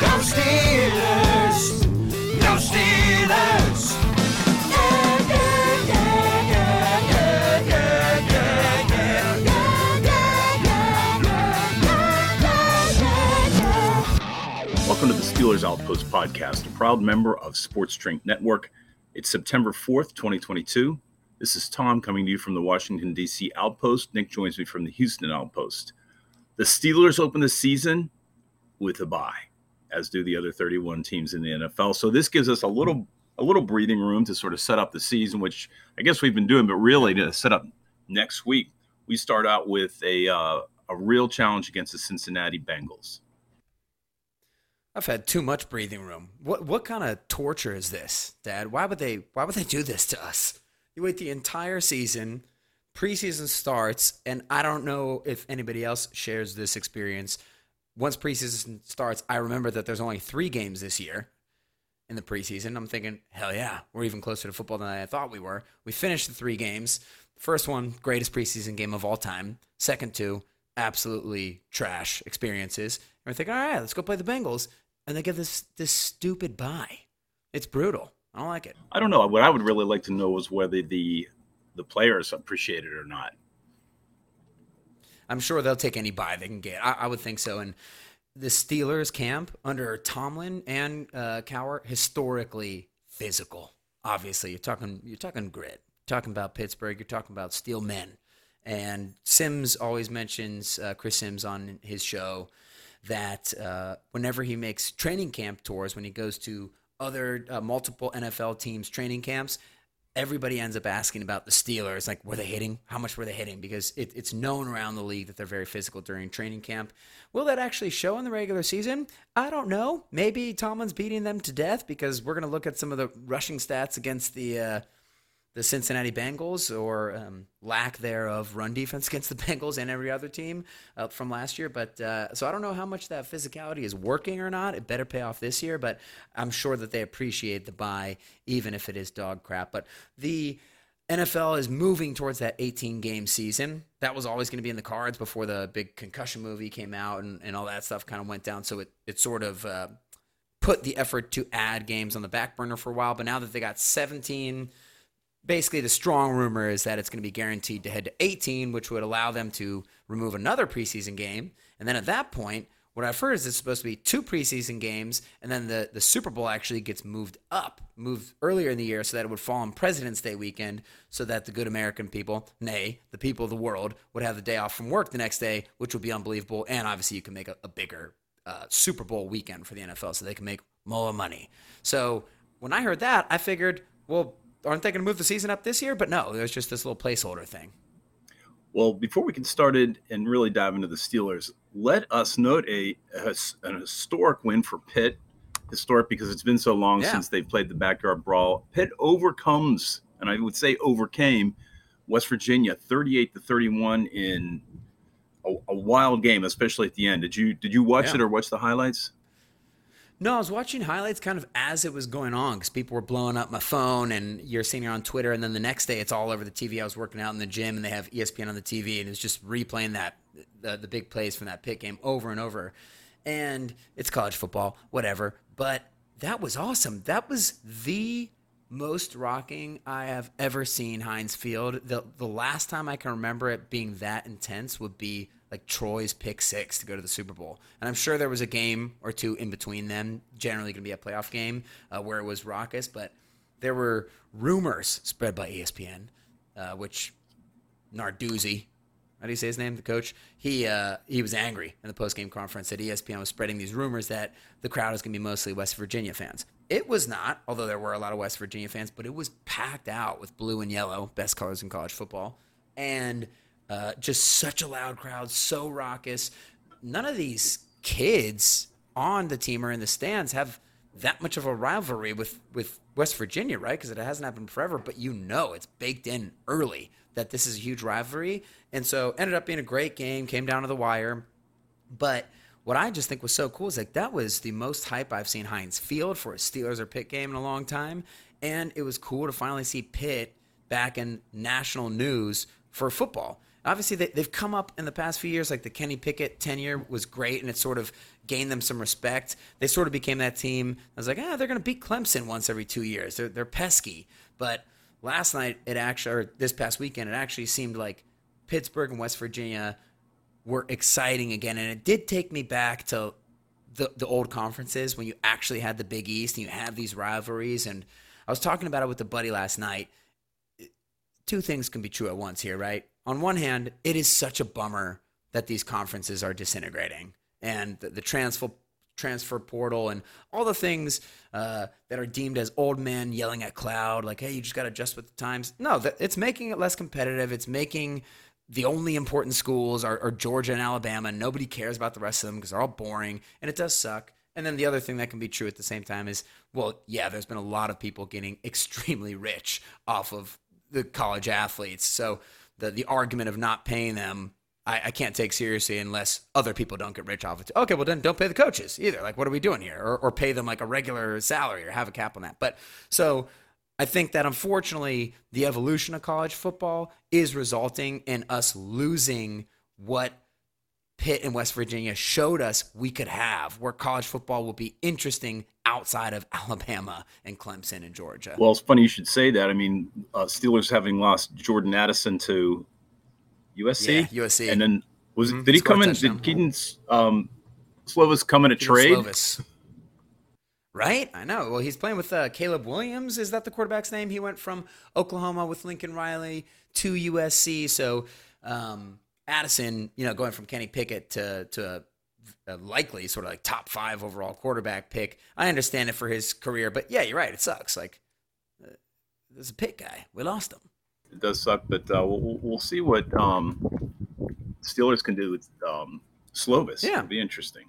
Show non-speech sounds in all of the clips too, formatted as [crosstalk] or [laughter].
Go Steelers! Go Steelers! Welcome to the Steelers Outpost podcast, a proud member of Sports Drink Network. It's September 4th, 2022. This is Tom coming to you from the Washington, D.C. Outpost. Nick joins me from the Houston Outpost. The Steelers open the season with a bye, as do the other 31 teams in the NFL. So this gives us a little a little breathing room to sort of set up the season, which I guess we've been doing, but really to set up next week, we start out with a uh, a real challenge against the Cincinnati Bengals. I've had too much breathing room. What what kind of torture is this, Dad? Why would they why would they do this to us? You wait the entire season, preseason starts, and I don't know if anybody else shares this experience. Once preseason starts, I remember that there's only three games this year in the preseason. I'm thinking, hell yeah, we're even closer to football than I thought we were. We finished the three games. First one, greatest preseason game of all time. Second two, absolutely trash experiences. And we're thinking, all right, let's go play the Bengals. And they give this this stupid bye. It's brutal. I don't like it. I don't know. What I would really like to know is whether the the players appreciate it or not. I'm sure they'll take any bye they can get. I, I would think so. And the Steelers camp under Tomlin and uh, historically physical. Obviously, you're talking you're talking grit. You're talking about Pittsburgh. You're talking about steel men. And Sims always mentions uh, Chris Sims on his show that uh, whenever he makes training camp tours, when he goes to other uh, multiple NFL teams' training camps, everybody ends up asking about the Steelers. Like, were they hitting? How much were they hitting? Because it, it's known around the league that they're very physical during training camp. Will that actually show in the regular season? I don't know. Maybe Tomlin's beating them to death because we're going to look at some of the rushing stats against the. Uh, the Cincinnati Bengals or um, lack thereof run defense [laughs] against the Bengals and every other team uh, from last year. But uh, so I don't know how much that physicality is working or not. It better pay off this year, but I'm sure that they appreciate the bye, even if it is dog crap. But the NFL is moving towards that 18 game season. That was always going to be in the cards before the big concussion movie came out and, and all that stuff kind of went down. So it, it sort of uh, put the effort to add games on the back burner for a while. But now that they got 17 basically the strong rumor is that it's going to be guaranteed to head to 18, which would allow them to remove another preseason game. And then at that point, what I've heard is it's supposed to be two preseason games, and then the, the Super Bowl actually gets moved up, moved earlier in the year so that it would fall on President's Day weekend, so that the good American people, nay, the people of the world, would have the day off from work the next day, which would be unbelievable. And obviously, you can make a, a bigger uh, Super Bowl weekend for the NFL so they can make more money. So when I heard that, I figured, well, aren't they going to move the season up this year? But no, there's just this little placeholder thing. Well, before we get started and really dive into the Steelers, let us note a, a an historic win for Pitt. Historic because it's been so long Yeah. since they've played the backyard brawl. Pitt overcomes, and I would say overcame, West Virginia, thirty-eight to thirty-one in a, a wild game, especially at the end. Did you did you watch Yeah. it or watch the highlights? No, I was watching highlights kind of as it was going on because people were blowing up my phone and you're seeing it on Twitter. And then the next day it's all over the TV. I was working out in the gym and they have ESPN on the TV and it's just replaying that, the, the big plays from that Pitt game over and over. And it's college football, whatever. But that was awesome. That was the most rocking I have ever seen Heinz Field. The, the last time I can remember it being that intense would be like Troy's pick six to go to the Super Bowl. And I'm sure there was a game or two in between them, generally going to be a playoff game uh, where it was raucous, but there were rumors spread by ESPN, uh, which Narduzzi, how do you say his name? The coach. He uh, he was angry in the post game conference that ESPN was spreading these rumors that the crowd is going to be mostly West Virginia fans. it was not, although there were a lot of West Virginia fans, but it was packed out with blue and yellow, best colors in college football, and uh, just such a loud crowd, so raucous. None of these kids on the team or in the stands have that much of a rivalry with with West Virginia, right? Because it hasn't happened forever, but you know it's baked in early that this is a huge rivalry, and so ended up being a great game. Came down to the wire, but what I just think was so cool is like that was the most hype I've seen Heinz Field for a Steelers or Pitt game in a long time, and it was cool to finally see Pitt back in national news for football. Obviously, they, have come up in the past few years. Like the Kenny Pickett tenure was great, and it sort of gained them some respect. They sort of became that team. I was like, ah, they're going to beat Clemson once every two years. They're they're pesky. But last night, it actually, or this past weekend, it actually seemed like Pittsburgh and West Virginia were exciting again. And it did take me back to the, the old conferences when you actually had the Big East and you have these rivalries. And I was talking about it with a buddy last night. Two things can be true at once here, right? On one hand, it is such a bummer that these conferences are disintegrating and the, the transfer transfer portal and all the things uh, that are deemed as old men yelling at cloud like hey you just got to adjust with the times no it's making it less competitive it's making the only important schools are, are Georgia and Alabama. Nobody cares about the rest of them because they're all boring, and it does suck. And then the other thing that can be true at the same time is, well, yeah, there's been a lot of people getting [laughs] extremely rich off of the college athletes. So the the argument of not paying them, I, I can't take seriously unless other people don't get rich off it. Okay, well then don't pay the coaches either. Like, what are we doing here? Or, or pay them like a regular salary or have a cap on that. But so I think that unfortunately, the evolution of college football is resulting in us losing what Pitt and West Virginia showed us we could have, where college football will be interesting outside of [laughs] Alabama and Clemson and Georgia. Well, it's funny you should say that. I mean, uh, Steelers having lost Jordan Addison to USC, yeah, USC, and then was mm-hmm. did he come in? Did Kedon um, Slovis come in a trade? Slovis. Right? I know. Well, he's playing with uh, Caleb Williams. Is that the quarterback's name? He went from Oklahoma with Lincoln Riley to USC. So um, Addison, you know, going from Kenny Pickett to to likely sort of like top five overall quarterback pick. I understand it for his career, but yeah, you're right. It sucks. Like uh, there's a pick guy. We lost him. It does suck, but uh, we'll, we'll see what um, Steelers can do with um, Slovis. Yeah, it'll be interesting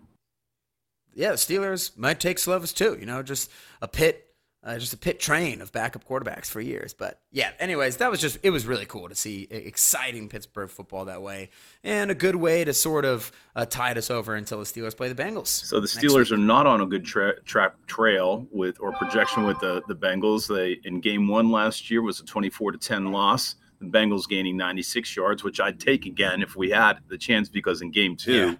yeah, the Steelers might take Slovis too. You know, just a pit, uh, just a pit train of backup quarterbacks for years. But yeah, anyways, that was just it was really cool to see exciting Pittsburgh football that way, and a good way to sort of uh, tide us over until the Steelers play the Bengals. So the Steelers are not on a good tra- track trail with or projection with the the Bengals. They in Game One last year was a twenty four to ten loss. The Bengals gaining 96 yards, which I'd take again if we had the chance, because in game two, yeah.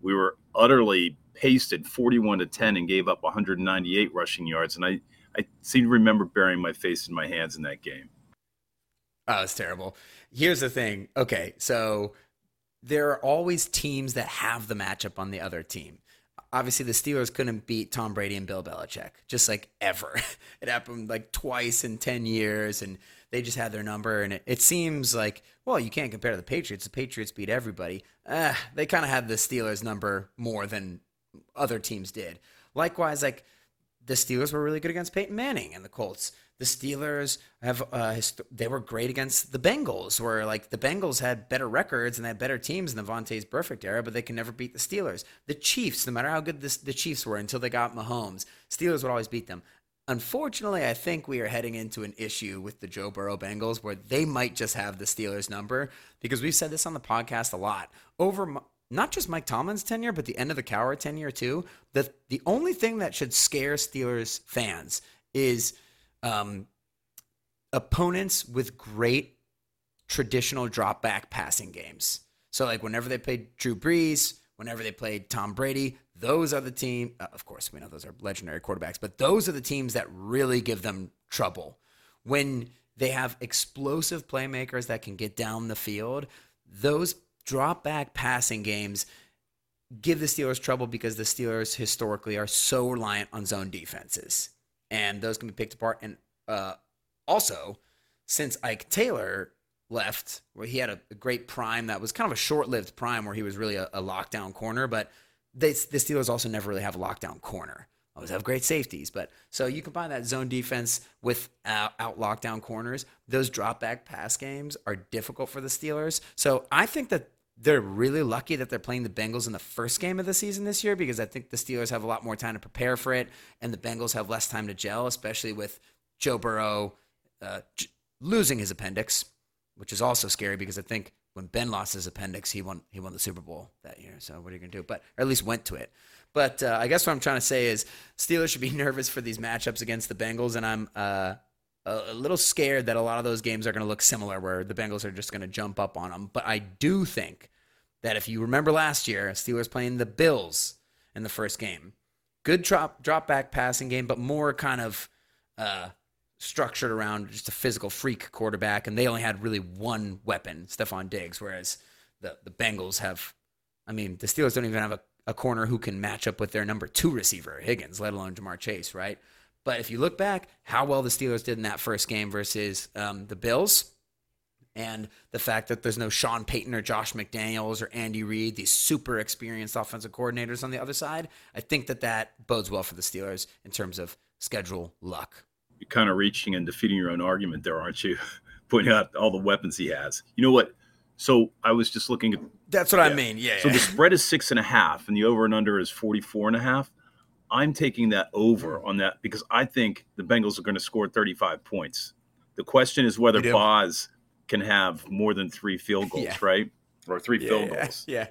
we were utterly pasted 41 to 10 and gave up 198 rushing yards. And I, I seem to remember burying my face in my hands in that game. Oh, it's terrible. Here's the thing. Okay, so there are always teams that have the matchup on the other team. Obviously, the Steelers couldn't beat Tom Brady and Bill Belichick, just like ever. [laughs] It happened like twice in 10 years, and they just had their number. And it, it seems like, well, you can't compare to the Patriots. The Patriots beat everybody. Uh, they kind of had the Steelers' number more than other teams did. Likewise, like the Steelers were really good against Peyton Manning and the Colts. The Steelers have uh, they were great against the Bengals, where like the Bengals had better records and they had better teams in the Vontaze Burfict era, but they can never beat the Steelers. The Chiefs, no matter how good this, the Chiefs were until they got Mahomes, Steelers would always beat them. Unfortunately, I think we are heading into an issue with the Joe Burrow Bengals where they might just have the Steelers number because we've said this on the podcast a lot. Over not just Mike Tomlin's tenure, but the end of the Cowher tenure too. The the only thing that should scare Steelers fans is um, opponents with great traditional drop back passing games. So like whenever they played Drew Brees, whenever they played Tom Brady, those are the team. Uh, of course, we know those are legendary quarterbacks, but those are the teams that really give them trouble when they have explosive playmakers that can get down the field. Those drop back passing games give the Steelers trouble because the Steelers historically are so reliant on zone defenses, and those can be picked apart. And uh, also, since Ike Taylor left, where he had a, a, great prime that was kind of a short-lived prime where he was really a, a lockdown corner, but they, the Steelers also never really have a lockdown corner. always have great safeties. But so you combine that zone defense with out, out lockdown corners. Those drop back pass games are difficult for the Steelers. So I think that they're really lucky that they're playing the Bengals in the first game of the season this year because I think the Steelers have a lot more time to prepare for it, and the Bengals have less time to gel, especially with Joe Burrow uh, losing his appendix, which is also scary because I think when Ben lost his appendix, he won he won the Super Bowl that year. So what are you gonna do? But or at least went to it. But uh, I guess what I'm trying to say is Steelers should be [laughs] nervous for these matchups against the Bengals, and I'm uh, a, little scared that a lot of those games are going to look similar, where the Bengals are just going to jump up on them. But I do think that if you remember last year, Steelers playing the Bills in the first game, good drop drop back passing game, but more kind of uh, structured around just a physical freak quarterback, and they only had really one weapon, Stefon Diggs, whereas the the Bengals have, I mean, the Steelers don't even have a, a corner who can match up with their number two receiver, Higgins, let alone Ja'Marr Chase, right? But if you look back, how well the Steelers did in that first game versus um, the Bills, and the fact that there's no Sean Payton or Josh McDaniels or Andy Reid, these super experienced offensive coordinators on the other side, I think that that bodes well for the Steelers in terms of schedule luck. You're kind of reaching and defeating your own argument there, aren't you? [laughs] Pointing out all the weapons he has. You know what? So I was just looking at. That's what I mean. Yeah. So the spread is six and a half, and the over and under is 44 and a half. I'm taking that over on that because I think the Bengals are going to score 35 points. The question is whether? Boz can have more than three field goals, Yeah. right? Or three field yeah, goals. [laughs] Yeah.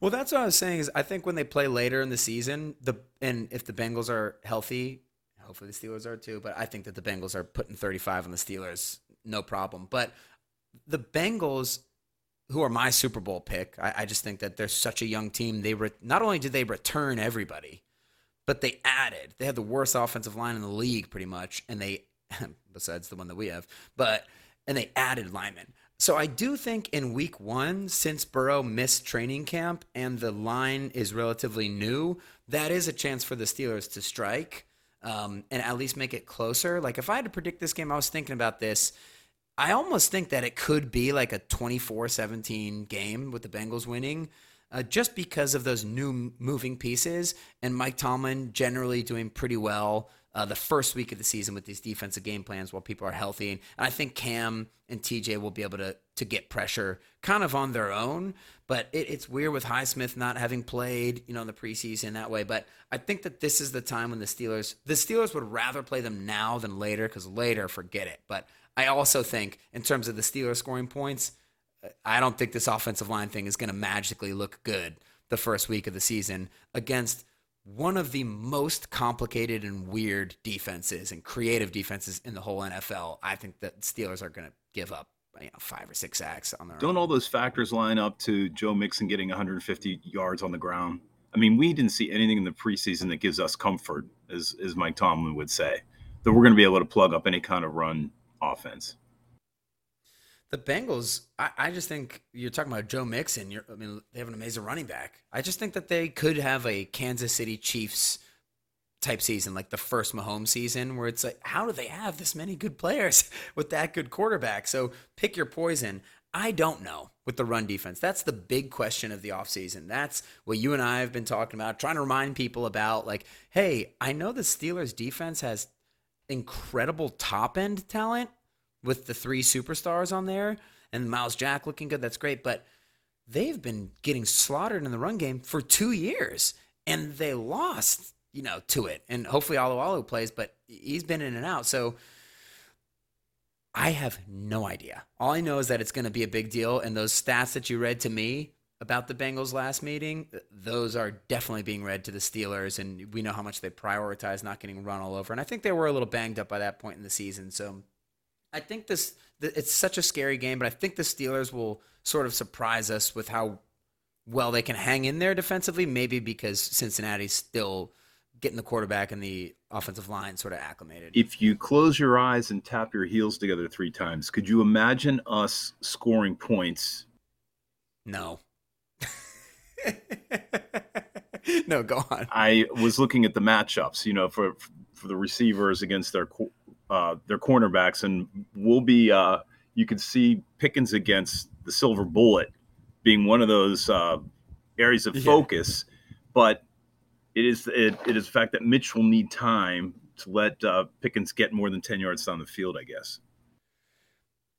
Well, that's what I was saying. Is I think when they play later in the season, the and if the Bengals are healthy, hopefully the Steelers are too. But I think that the Bengals are putting 35 on the Steelers, no problem. But the Bengals, who are my Super Bowl pick, I, I just think that they're such a young team. They re- not only did they return everybody, but they added. They had the worst offensive line in the league, pretty much, and they, [laughs] besides the one that we have, but and they added linemen. So I do think in week one, since Burrow missed training camp and the line is relatively new, that is a chance for the Steelers to strike um, and at least make it closer. Like if I had to predict this game, I was thinking about this. I almost think that it could be like a 24 17 game with the Bengals winning. Uh, just because of those new moving pieces and Mike Tomlin generally doing pretty well uh, the first week of the season with these defensive game plans while people are healthy. And I think Cam and TJ will be able to to get pressure kind of on their own. But it, it's weird with Highsmith not having played, you know, in the preseason that way. But I think that this is the time when the Steelers the Steelers would rather play them now than later because later, forget it. But I also think in terms of the Steelers scoring points, I don't think this offensive line thing is going to magically look good the first week of the season against one of the most complicated and weird defenses and creative defenses in the whole NFL. I think that Steelers are going to give up you know, five or six sacks on their own. Don't own. all those factors line up to Joe Mixon getting 150 yards on the ground? I mean, we didn't see anything in the preseason that gives us comfort, as, as Mike Tomlin would say, that we're going to be able to plug up any kind of run offense. The Bengals, I, I just think you're talking about Joe Mixon. You're, I mean, they have an amazing running back. I just think that they could have a Kansas City Chiefs type season, like the first Mahomes season, where it's like, how do they have this many good players [laughs] with that good quarterback? So pick your poison. I don't know with the run defense. That's the big question of the offseason. That's what you and I have been talking about, trying to remind people about like, hey, I know the Steelers defense has incredible top end talent with the three superstars on there and Myles Jack looking good. That's great. But they've been getting slaughtered in the run game for two years and they lost, you know, to it. And hopefully Alualu plays, but he's been in and out. So I have no idea. All I know is that it's going to be a big deal. And those stats that you read to me about the Bengals last meeting, those are definitely being read to the Steelers. And we know how much they prioritize not getting run all over. And I think they were a little banged up by that point in the season. So I think this it's such a scary game, but I think the Steelers will sort of surprise us with how well they can hang in there defensively, maybe because Cincinnati's still getting the quarterback and the offensive line sort of acclimated. If you close your eyes and tap your heels together three times, could you imagine us scoring points? No. [laughs] no, go on. I was looking at the matchups, you know, for for the receivers against their uh, their cornerbacks, and we'll be. Uh, you could see Pickens against the Silver Bullet being one of those uh, areas of Yeah. focus, but it is it, it is the fact that Mitch will need time to let uh, Pickens get more than ten yards down the field. I guess.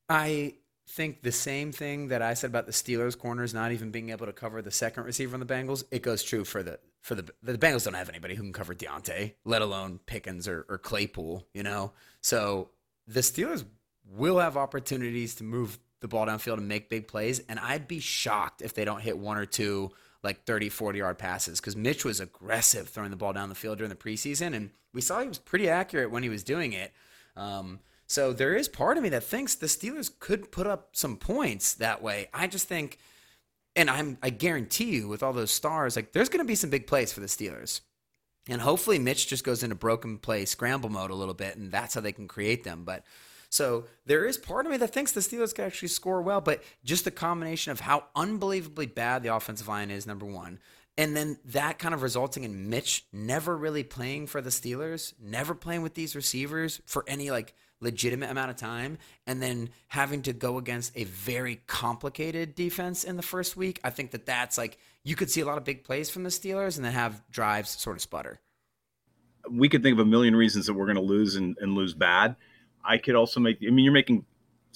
I think the same thing that I said about the Steelers corners not even being able to cover the second receiver on the Bengals. It goes true for the for the the Bengals don't have anybody who can cover Diontae, let alone Pickens or, or Claypool. You know, so the Steelers will have opportunities to move the ball downfield and make big plays, and I'd be shocked if they don't hit one or two like 30, 40 yard passes because Mitch was aggressive throwing the ball down the field during the preseason, and we saw he was pretty accurate when he was doing it. Um, so there is part of me that thinks the Steelers could put up some points that way. I just think, and I'm I guarantee you with all those stars, like there's going to be some big plays for the Steelers. And hopefully Mitch just goes into broken play scramble mode a little bit, and that's how they can create them. But so there is part of me that thinks the Steelers could actually score well, but just the combination of how unbelievably bad the offensive line is, number one, and then that kind of resulting in Mitch never really playing for the Steelers, never playing with these receivers for any like legitimate amount of time, and then having to go against a very complicated defense in the first week. I think that that's like you could see a lot of big plays from the Steelers and then have drives sort of sputter. We could think of a million reasons that we're going to lose and, and lose bad. I could also make. I mean, you're making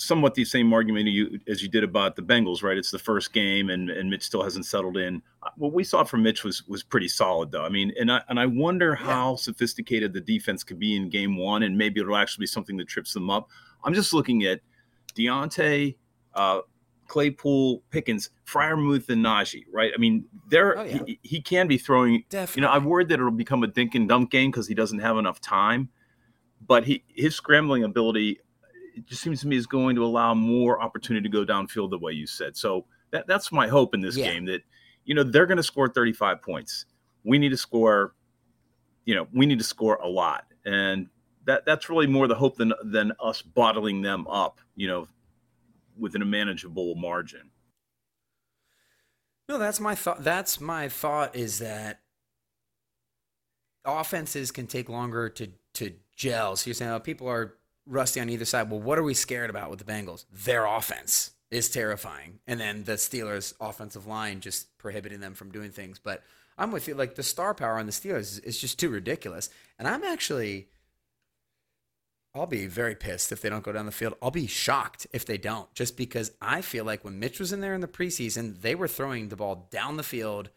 somewhat the same argument you, as you did about the Bengals, right? It's the first game, and, and Mitch still hasn't settled in. What we saw from Mitch was was pretty solid, though. I mean, and I and I wonder yeah. how sophisticated the defense could be in Game One, and maybe it'll actually be something that trips them up. I'm just looking at Diontae, uh, Claypool, Pickens, Freiermuth, and Najee, right? I mean, there oh, yeah. he, he, can be throwing. Definitely. You know, I'm worried that it'll become a dink and dunk game because he doesn't have enough time but he his scrambling ability it just seems to me is going to allow more opportunity to go downfield the way you said. So that that's my hope in this yeah. game that you know they're going to score 35 points. We need to score you know, we need to score a lot. And that that's really more the hope than than us bottling them up, you know, within a manageable margin. No, that's my thought. That's my thought is that offenses can take longer to to gel. So you're saying, oh, people are rusty on either side. Well, what are we scared about with the Bengals? Their offense is terrifying. And then the Steelers' offensive line just prohibiting them from doing things. But I'm with you. Like the star power on the Steelers is just too ridiculous. And I'm actually, I'll be very pissed if they don't go down the field. I'll be shocked if they don't, just because I feel like when Mitch was in there in the preseason, they were throwing the ball down the field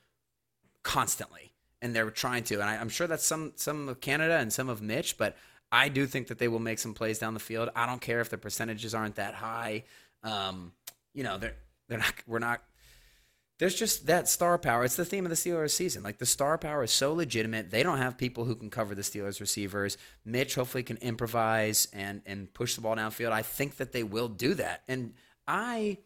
constantly. And they were trying to. And I, I'm sure that's some some of Canada and some of Mitch, but I do think that they will make some plays down the field. I don't care if the percentages aren't that high. Um, you know, they're they're not. We're not. There's just that star power. It's the theme of the Steelers season. Like the star power is so legitimate. They don't have people who can cover the Steelers receivers. Mitch hopefully can improvise and and push the ball downfield. I think that they will do that. And I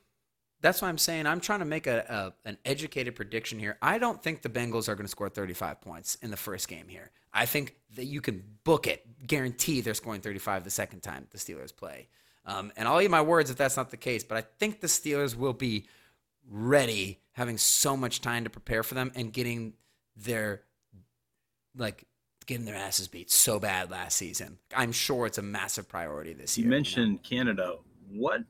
that's why I'm saying I'm trying to make a, a, an educated prediction here. I don't think the Bengals are going to score 35 points in the first game here. I think that you can book it, guarantee they're scoring 35 the second time the Steelers play. Um, and I'll eat my words if that's not the case, but I think the Steelers will be ready, having so much time to prepare for them and getting their like getting their asses beat so bad last season. I'm sure it's a massive priority this year. You mentioned you know? Canada. What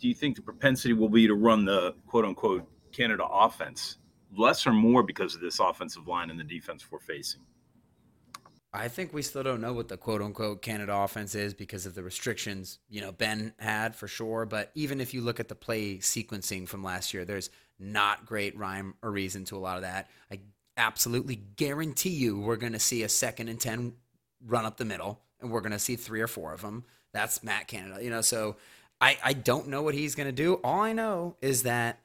do you think the propensity will be to run the quote unquote Canada offense? Less or more because of this offensive line and the defense we're facing? I think we still don't know what the quote unquote Canada offense is because of the restrictions, you know, Ben had for sure. But even if you look at the play sequencing from last year, there's not great rhyme or reason to a lot of that. I absolutely guarantee you we're going to see a second and 10 run up the middle, and we're going to see three or four of them. That's Matt Canada, you know, so I, I don't know what he's going to do. All I know is that,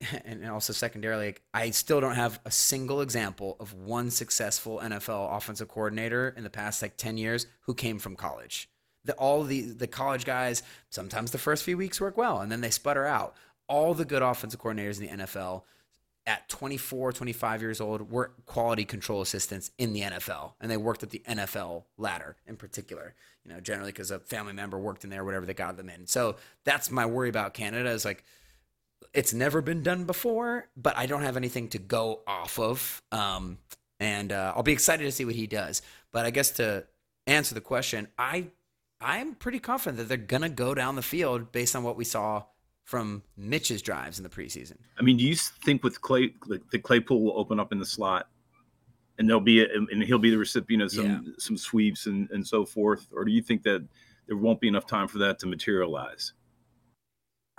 [laughs] and also secondarily, I still don't have a single example of one successful NFL offensive coordinator in the past like 10 years who came from college. The, all the, the college guys, sometimes the first few weeks work well and then they sputter out. All the good offensive coordinators in the NFL at 24, 25 years old were quality control assistants in the NFL, and they worked at the NFL ladder in particular. You know, generally because a family member worked in there, whatever they got them in. So that's my worry about Canada is like it's never been done before, but I don't have anything to go off of. Um, and uh, I'll be excited to see what he does. But I guess to answer the question, I I'm pretty confident that they're gonna go down the field based on what we saw from Mitch's drives in the preseason. I mean, do you think with Clay, the Claypool will open up in the slot and there'll be a, and he'll be the recipient of some Yeah. some sweeps and and so forth, or do you think that there won't be enough time for that to materialize?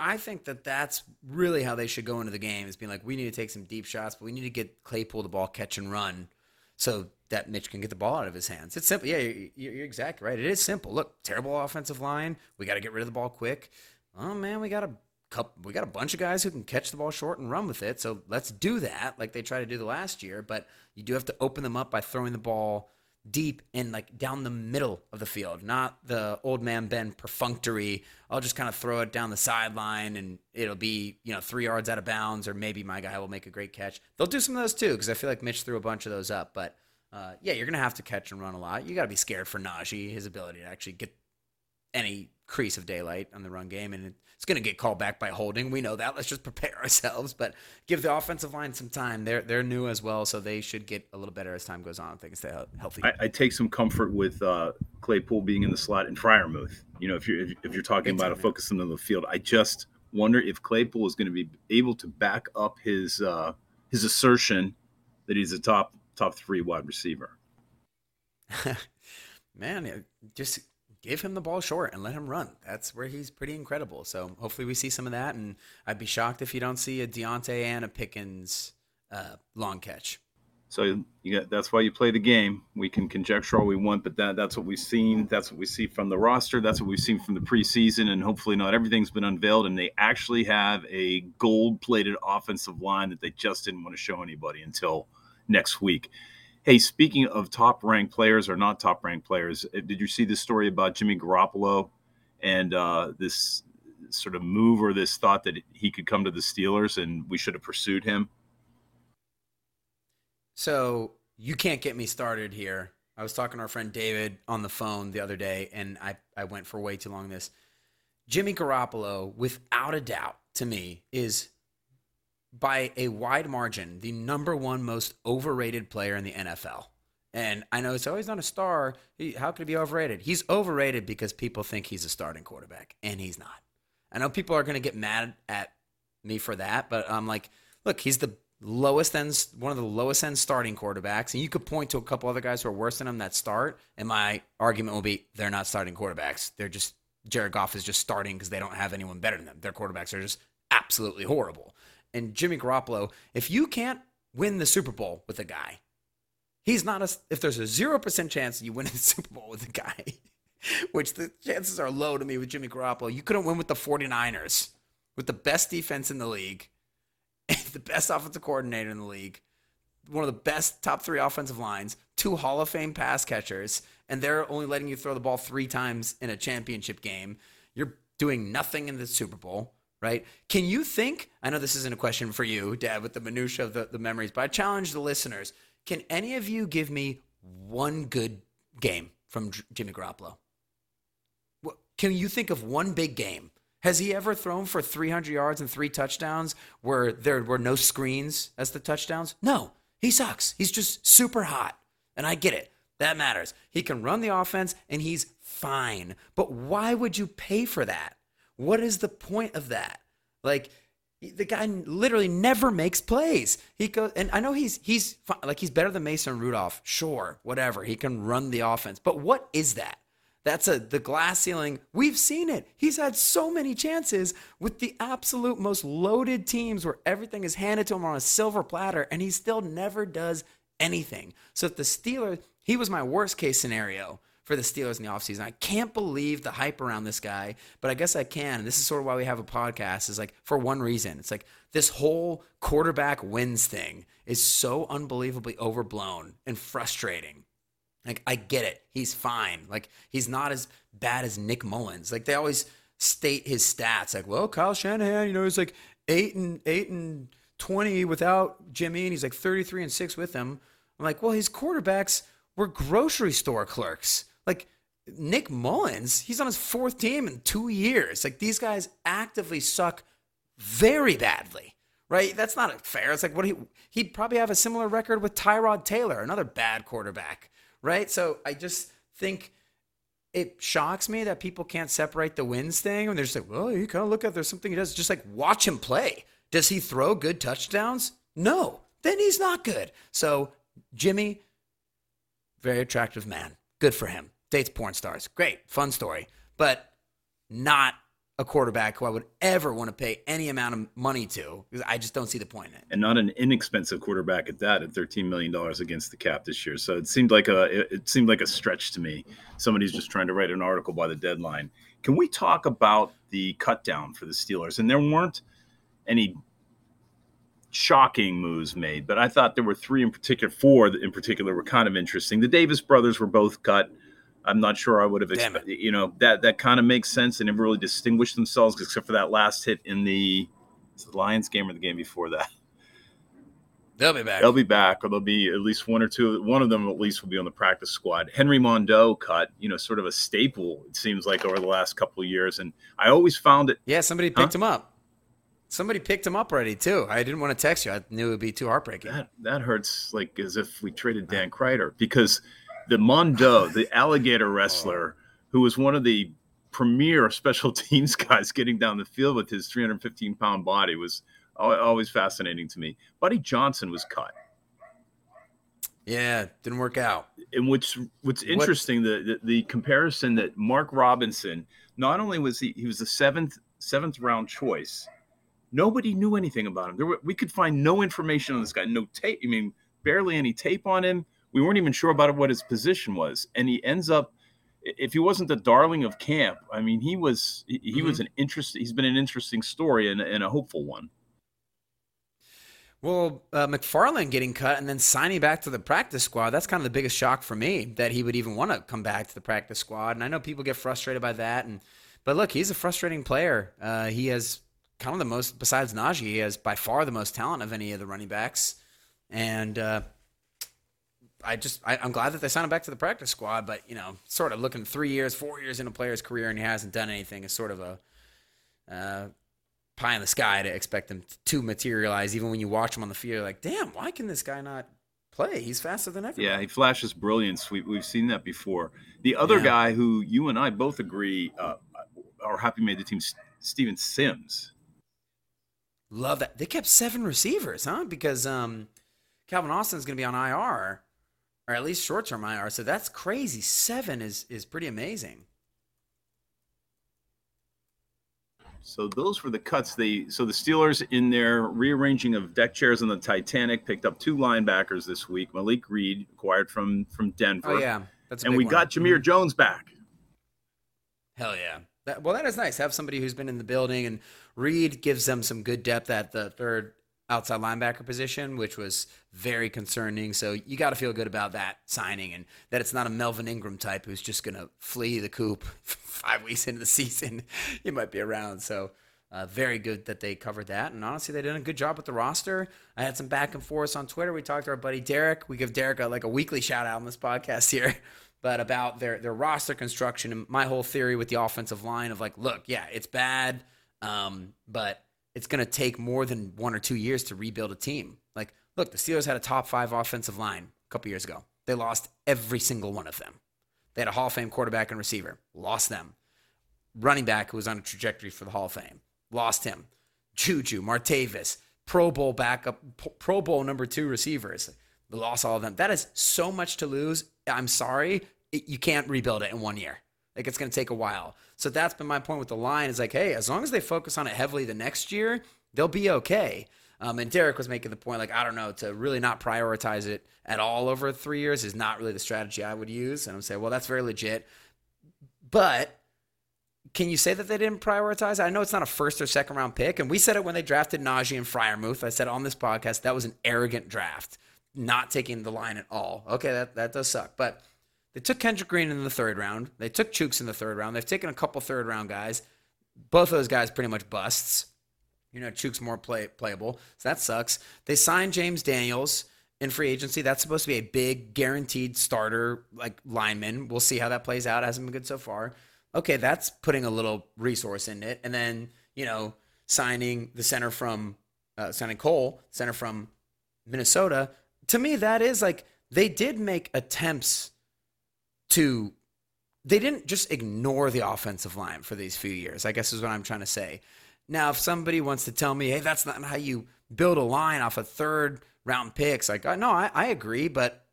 I think that that's really how they should go into the game is being like, we need to take some deep shots, but we need to get Claypool the ball, catch and run, so that Mitch can get the ball out of his hands. It's simple. Yeah, you're, you're exactly right. It is simple. Look, terrible offensive line. We got to get rid of the ball quick. Oh man, we got a couple. We got a bunch of guys who can catch the ball short and run with it. So let's do that, like they tried to do the last year. But you do have to open them up by throwing the ball deep and like down the middle of the field, not the old man Ben perfunctory. I'll just kind of throw it down the sideline and it'll be, you know, three yards out of bounds, or maybe my guy will make a great catch. They'll do some of those too, because I feel like Mitch threw a bunch of those up. But uh, yeah, you're going to have to catch and run a lot. You got to be scared for Najee, his ability to actually get any crease of daylight on the run game, and it's going to get called back by holding. We know that. Let's just prepare [laughs] ourselves, but give the offensive line some time. They're they're new as well, so they should get a little better as time goes on. Can stay healthy. I, I take some comfort with uh, Claypool being in the slot and Freiermuth. You know, if you're if, if you're talking about a focus on the field, I just wonder if Claypool is going to be able to back up his uh, his assertion that he's a top top three wide receiver. [laughs] Man, just give him the ball short and let him run. That's where he's pretty incredible. So hopefully we see some of that, and I'd be shocked if you don't see a Diontae and a Pickens uh, long catch. So got, that's why you play the game. We can conjecture all we want, but that that's what we've seen. That's what we see from the roster. That's what we've seen from the preseason, and hopefully not everything's been unveiled. And they actually have a gold-plated offensive line that they just didn't want to show anybody until next week. Hey, speaking of top-ranked players or not top-ranked players, uh, did you see this story about Jimmy Garoppolo and uh, this sort of move or this thought that he could come to the Steelers and we should have pursued him? So you can't get me started here. I was talking to our friend David on the phone the other day, and I, I went for way too long this. Jimmy Garoppolo, without a doubt, to me, is by a wide margin the number one most overrated player in the NFL. And I know it's always not a star. How could he be overrated? He's overrated because people think he's a starting quarterback, and he's not. I know people are going to get mad at me for that, but I'm like, look, he's the lowest end, one of the lowest end starting quarterbacks, and you could point to a couple other guys who are worse than him that start, and my argument will be they're not starting quarterbacks. They're just Jared Goff is just starting because they don't have anyone better than them. Their quarterbacks are just absolutely horrible. And Jimmy Garoppolo, if you can't win the Super Bowl with a guy, he's not a. If there's a zero percent chance you win [laughs] the Super Bowl with a guy, [laughs] which the chances are low to me with Jimmy Garoppolo, you couldn't win with the 49ers, with the best defense in the league, [laughs] the best offensive coordinator in the league, one of the best top three offensive lines, two Hall of Fame pass catchers, and they're only letting you throw the ball three times in a championship game. You're doing nothing in the Super Bowl, right? Can you think? I know this isn't a question for you, Dad, with the minutia of the, the memories, but I challenge the listeners. Can any of you give me one good game from J- Jimmy Garoppolo? What- Can you think of one big game? Has he ever thrown for 300 yards and three touchdowns where there were no screens as the touchdowns? No, he sucks. He's just super hot. And I get it. That matters. He can run the offense and he's fine. But why would you pay for that? What is the point of that? Like, the guy literally never makes plays. He goes, and I know he's he's like he's better than Mason Rudolph. Sure, whatever. He can run the offense, but what is that? That's a the glass ceiling. We've seen it. He's had so many chances with the absolute most loaded teams where everything is handed to him on a silver platter, and he still never does anything. So if the Steelers, he was my worst case scenario for the Steelers in the offseason. I can't believe the hype around this guy, but I guess I can. And this is sort of why we have a podcast, is like for one reason. It's like this whole quarterback wins thing is so unbelievably overblown and frustrating. Like I get it. He's fine. Like he's not as bad as Nick Mullens. Like they always state his stats. Like, well, Kyle Shanahan, you know, he's like eight and eight and twenty without Jimmy, and he's like thirty-three and six with him. I'm like, well, his quarterbacks were grocery store clerks. Like Nick Mullens, he's on his fourth team in two years. Like these guys actively suck very badly, right? That's not fair. It's like what he he'd probably have a similar record with Tyrod Taylor, another bad quarterback, right? So I just think it shocks me that people can't separate the wins thing and they're just like, well, you kind of look at there's something he does. Just like watch him play. Does he throw good touchdowns? No. Then he's not good. So Jimmy, very attractive man. Good for him. Dates porn stars. Great, fun story. But not a quarterback who I would ever want to pay any amount of money to because I just don't see the point in it. and not an inexpensive quarterback at that at 13 million dollars against the cap this year so it seemed like a it seemed like a stretch to me somebody's just trying to write an article by the deadline can we talk about the cutdown for the steelers and there weren't any shocking moves made but i thought there were three in particular four that in particular were kind of interesting the davis brothers were both cut i'm not sure i would have expected you know that that kind of makes sense they never really distinguished themselves except for that last hit in the, the lions game or the game before that They'll be back. They'll be back, or there'll be at least one or two. One of them at least will be on the practice squad. Henry Mondeaux cut, you know, sort of a staple. It seems like over the last couple of years, and I always found it. yeah, somebody Huh? picked him up. Somebody picked him up already too. I didn't want to text you. I knew it would be too heartbreaking. That that hurts like as if we traded Dan Kreider because the Mondeaux, the [laughs] alligator wrestler, oh. who was one of the premier special [laughs] teams guys getting down the field with his 315 pound body, was always fascinating to me. Buddy Johnson was cut. Yeah, didn't work out. which what's What- interesting the, the the comparison that Mark Robinson not only was he he was the seventh seventh round choice, nobody knew anything about him. There were, we could find no information on this guy, no tape. I mean, barely any tape on him. We weren't even sure about what his position was, and he ends up. If he wasn't the darling of camp, I mean, he was. He, he was an interest. He's been an interesting story and, and a hopeful one. Well, uh, McFarland getting cut and then signing back to the practice squad, that's kind of the biggest shock for me that he would even want to come back to the practice squad. And I know people get frustrated by that. And But look, he's a frustrating player. Uh, he has kind of the most, besides Najee, he has by far the most talent of any of the running backs. And uh, I just, I, I'm glad that they signed him back to the practice squad. But, you know, sort of looking three years, four years in a player's career and he hasn't done anything is sort of a. Uh, pie in the sky to expect him to materialize. Even when you watch him on the field, you're like, damn, why can this guy not play? He's faster than everyone. Yeah, he flashes brilliance. We, we've seen that before. The other Yeah. guy who you and I both agree uh, are happy made the team, Steven Sims. Love that. They kept seven receivers, huh? Because um, Calvin Austin's going to be on IR, or at least short term IR. So that's crazy. Seven is is pretty amazing. So those were the cuts. They so the Steelers in their rearranging of deck chairs on the Titanic picked up two linebackers this week. Malik Reed acquired from from Denver. Oh yeah, that's and we one. got Jamir Jones back. Hell yeah. That, well, that is nice. Have somebody who's been in the building, and Reed gives them some good depth at the third outside linebacker position, which was very concerning. So you got to feel good about that signing, and that it's not a Melvin Ingram type who's just going to flee the coop [laughs] five weeks into the season. [laughs] He might be around. So uh, very good that they covered that, and honestly, they did a good job with the roster. I had some back and forth on Twitter. We talked to our buddy Derek. We give Derek a, like a weekly shout out on this podcast here [laughs] but about their their roster construction and my whole theory with the offensive line of like, look, yeah, it's bad, um, but it's going to take more than one or two years to rebuild a team. Like, look, the Steelers had a top five offensive line a couple years ago. They lost every single one of them. They had a Hall of Fame quarterback and receiver, lost them. Running back who was on a trajectory for the Hall of Fame, lost him. Juju, Martavis, Pro Bowl backup, Pro Bowl number two receivers. They lost all of them. That is so much to lose. I'm sorry. It, you can't rebuild it in one year. Like it's going to take a while. So that's been my point with the line is like, hey, as long as they focus on it heavily the next year, they'll be okay. Um, and Derek was making the point, like, I don't know, to really not prioritize it at all over three years is not really the strategy I would use. And I'm saying, well, that's very legit. But can you say that they didn't prioritize? I know it's not a first or second round pick, and we said it when they drafted Najee and Freiermuth. I said on this podcast that was an arrogant draft, not taking the line at all. Okay, that, that does suck. But they took Kendrick Green in the third round. They took Chuks in the third round. They've taken a couple third round guys. Both of those guys pretty much busts. You know, Chuks more play, playable, so that sucks. They signed James Daniels in free agency. That's supposed to be a big guaranteed starter like lineman. We'll see how that plays out. Hasn't been good so far. Okay, that's putting a little resource in it, and then you know signing the center from uh, signing Cole, center from Minnesota. To me, that is like they did make attempts to. They didn't just ignore the offensive line for these few years. I guess is what I'm trying to say. Now, if somebody wants to tell me, hey, that's not how you build a line off a third round picks, like, uh, no, I, I agree, but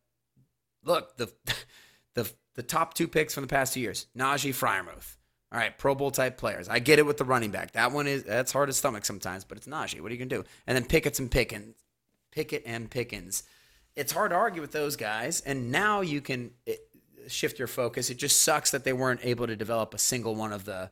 look the [laughs] the the top two picks from the past two years, Najee Freiermuth. All right, Pro Bowl type players. I get it with the running back. That one is that's hard to stomach sometimes, but it's Najee. What are you gonna do? And then Pickett's and Pickens, Pickett and Pickens. It's hard to argue with those guys. And now you can it, shift your focus. It just sucks that they weren't able to develop a single one of the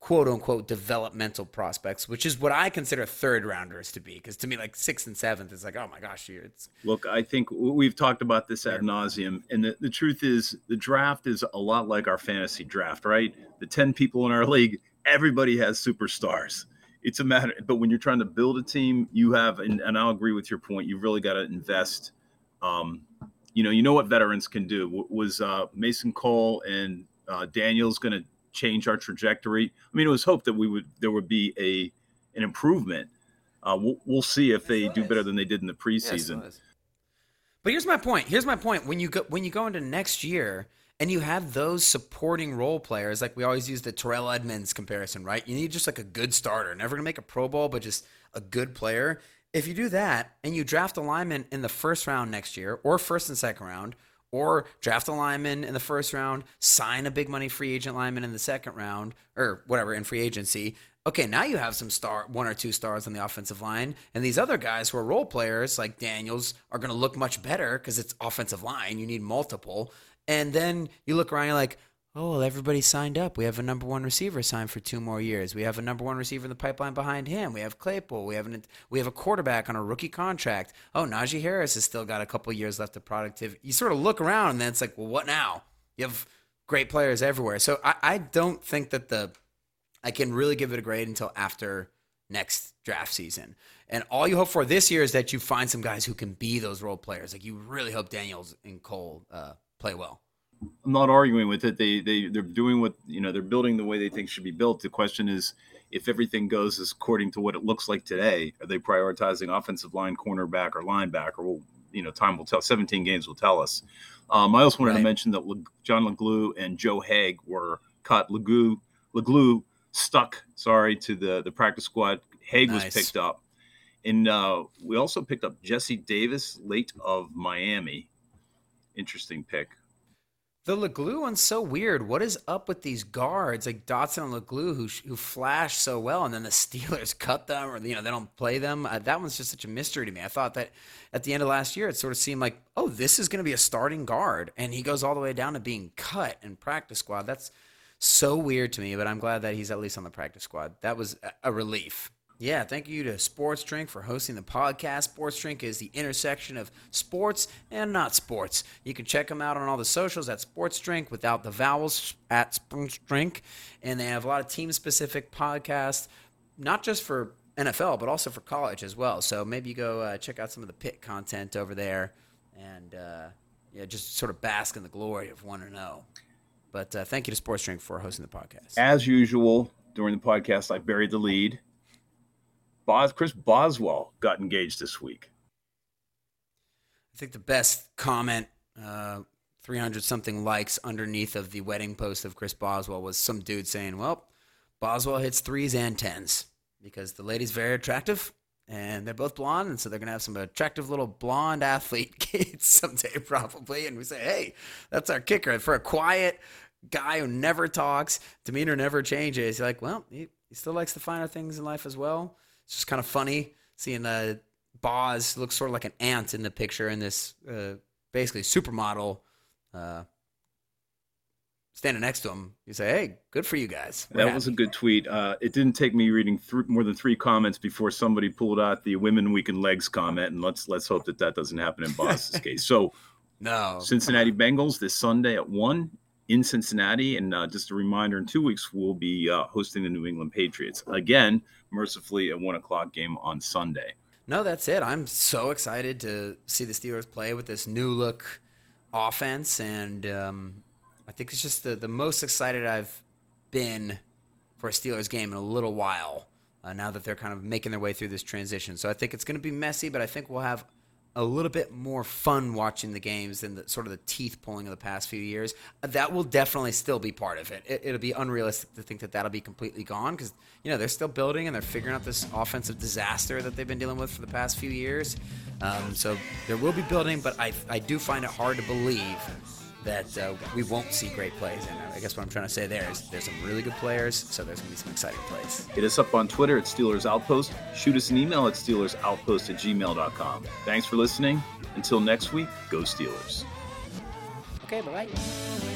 quote unquote developmental prospects, which is what I consider third rounders to be. Because to me, like sixth and seventh is like, oh my gosh, it's Look, I think we've talked about this ad nauseum, and the, the truth is, the draft is a lot like our fantasy draft, right? The ten people in our [laughs] league, everybody has superstars. It's a matter, but when you're trying to build a team, you have, and, and I'll agree with your point. You've really got to invest. Um, you know, you know what veterans can do. W- Was uh, Mason Cole and uh, Daniels going to change our trajectory? I mean, it was hoped that we would there would be a an improvement. Uh, we'll, we'll see if they do better than they did in the preseason. But here's my point. Here's my point. When you go when you go into next year and you have those supporting role players, like we always use the Terrell Edmunds comparison, right? You need just like a good starter, never gonna make a Pro Bowl, but just a good player. If you do that and you draft a lineman in the first round next year, or first and second round, or draft a lineman in the first round, sign a big money free agent lineman in the second round, or whatever in free agency. Okay, now you have some star, one or two stars on the offensive line, and these other guys who are role players like Daniels are going to look much better because it's offensive line. You need multiple, and then you look around, you're like, oh, well, everybody signed up. We have a number one receiver signed for two more years. We have a number one receiver in the pipeline behind him. We have Claypool. We have an, we have a quarterback on a rookie contract. Oh, Najee Harris has still got a couple years left of productivity. You sort of look around, and then it's like, well, what now? You have great players everywhere. So I, I don't think that the I can really give it a grade until after next draft season. And all you hope for this year is that you find some guys who can be those role players. Like you really hope Daniels and Cole uh, play well. I'm not arguing with it. They they they're doing what you know. They're building the way they think should be built. The question is, if everything goes as according to what it looks like today, are they prioritizing offensive line, cornerback, or linebacker? Well, you know, time will tell. 17 games will tell us. Um, I also wanted Right. to mention that Le- John Leglue and Joe Haeg were cut. Leglue Leglue stuck. Sorry to the the practice squad. Haeg was picked up, and uh, we also picked up Jesse Davis, late of Miami. Interesting pick. The Leglue one's so weird. What is up with these guards like Dotson and Leglue who who flash so well, and then the [laughs] Steelers cut them, or you know they don't play them? Uh, that one's just such a mystery to me. I thought that at the end of last year, it sort of seemed like, oh, this is going to be a starting guard, and he goes all the way down to being cut in practice squad. That's so weird to me, but I'm glad that he's at least on the practice squad. That was a- a relief. Yeah, thank you to Sports Drink for hosting the podcast. Sports Drink is the intersection of sports and not sports. You can check them out on all the socials at Sports Drink without the vowels at Sports Drink. And they have a lot of team specific podcasts, not just for NFL, but also for college as well. So maybe you go uh, check out some of the Pitt content over there and uh, yeah, just sort of bask in the glory of 1 0. But uh, thank you to Sports Drink for hosting the podcast. As usual, during the podcast, I buried the lead. Bos- Chris Boswell got engaged this week. I think the best comment, uh, 300 something likes underneath of the wedding post of Chris Boswell was some dude saying, Well, Boswell hits threes and tens because the lady's very attractive and they're both blonde. And so they're going to have some attractive little blonde athlete [laughs] kids someday, probably. And we say, Hey, that's our kicker. For a quiet guy who never talks, demeanor never changes, you're like, Well, he, he still likes the finer things in life as well. It's just kind of funny seeing uh, Boz looks sort of like an ant in the picture in this uh, basically supermodel uh, standing next to him. You say, "Hey, good for you guys." We're That was a good tweet. Uh, it didn't take me reading th- more than three comments before somebody pulled out the "Women Weaken Legs" comment, and let's let's hope that that doesn't happen in Bos's [laughs] case. So, no Cincinnati Bengals this Sunday at one in Cincinnati, and uh, just a reminder: in two weeks we'll be uh, hosting the New England Patriots again, mercifully a one o'clock game on Sunday. No, that's it. I'm so excited to see the Steelers play with this new look offense, and um, I think it's just the, the most excited I've been for a Steelers game in a little while. Uh, now that they're kind of making their way through this transition, so I think it's going to be messy, but I think we'll have a little bit more fun watching the games than the sort of the teeth pulling of the past few years. That will definitely still be part of it. it it'll be unrealistic to think that that'll be completely gone because you know they're still building and they're figuring out this offensive disaster that they've been dealing with for the past few years. Um, so there will be building, but I I do find it hard to believe that uh, we won't see great plays. And I guess what I'm trying to say there is there's some really good players, so there's going to be some exciting plays. Hit us up on Twitter at Steelers Outpost. Shoot us an email at SteelersOutpost at gmail.com. Thanks for listening. Until next week, go Steelers. Okay, bye bye.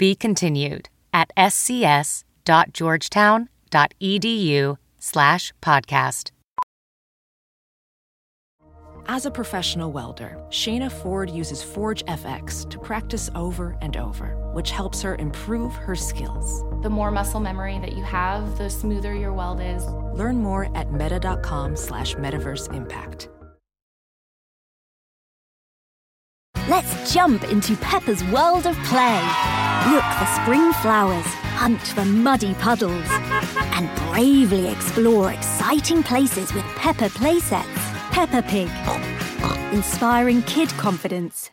Be continued at scs.georgetown.edu slash podcast. As a professional welder, Shayna Ford uses Forge FX to practice over and over, which helps her improve her skills. The more muscle memory that you have, the smoother your weld is. Learn more at meta.com slash metaverse impact. Let's jump into Peppa's world of play. Look for spring flowers, hunt for muddy puddles, and bravely explore exciting places with Peppa playsets. Peppa Pig, inspiring kid confidence.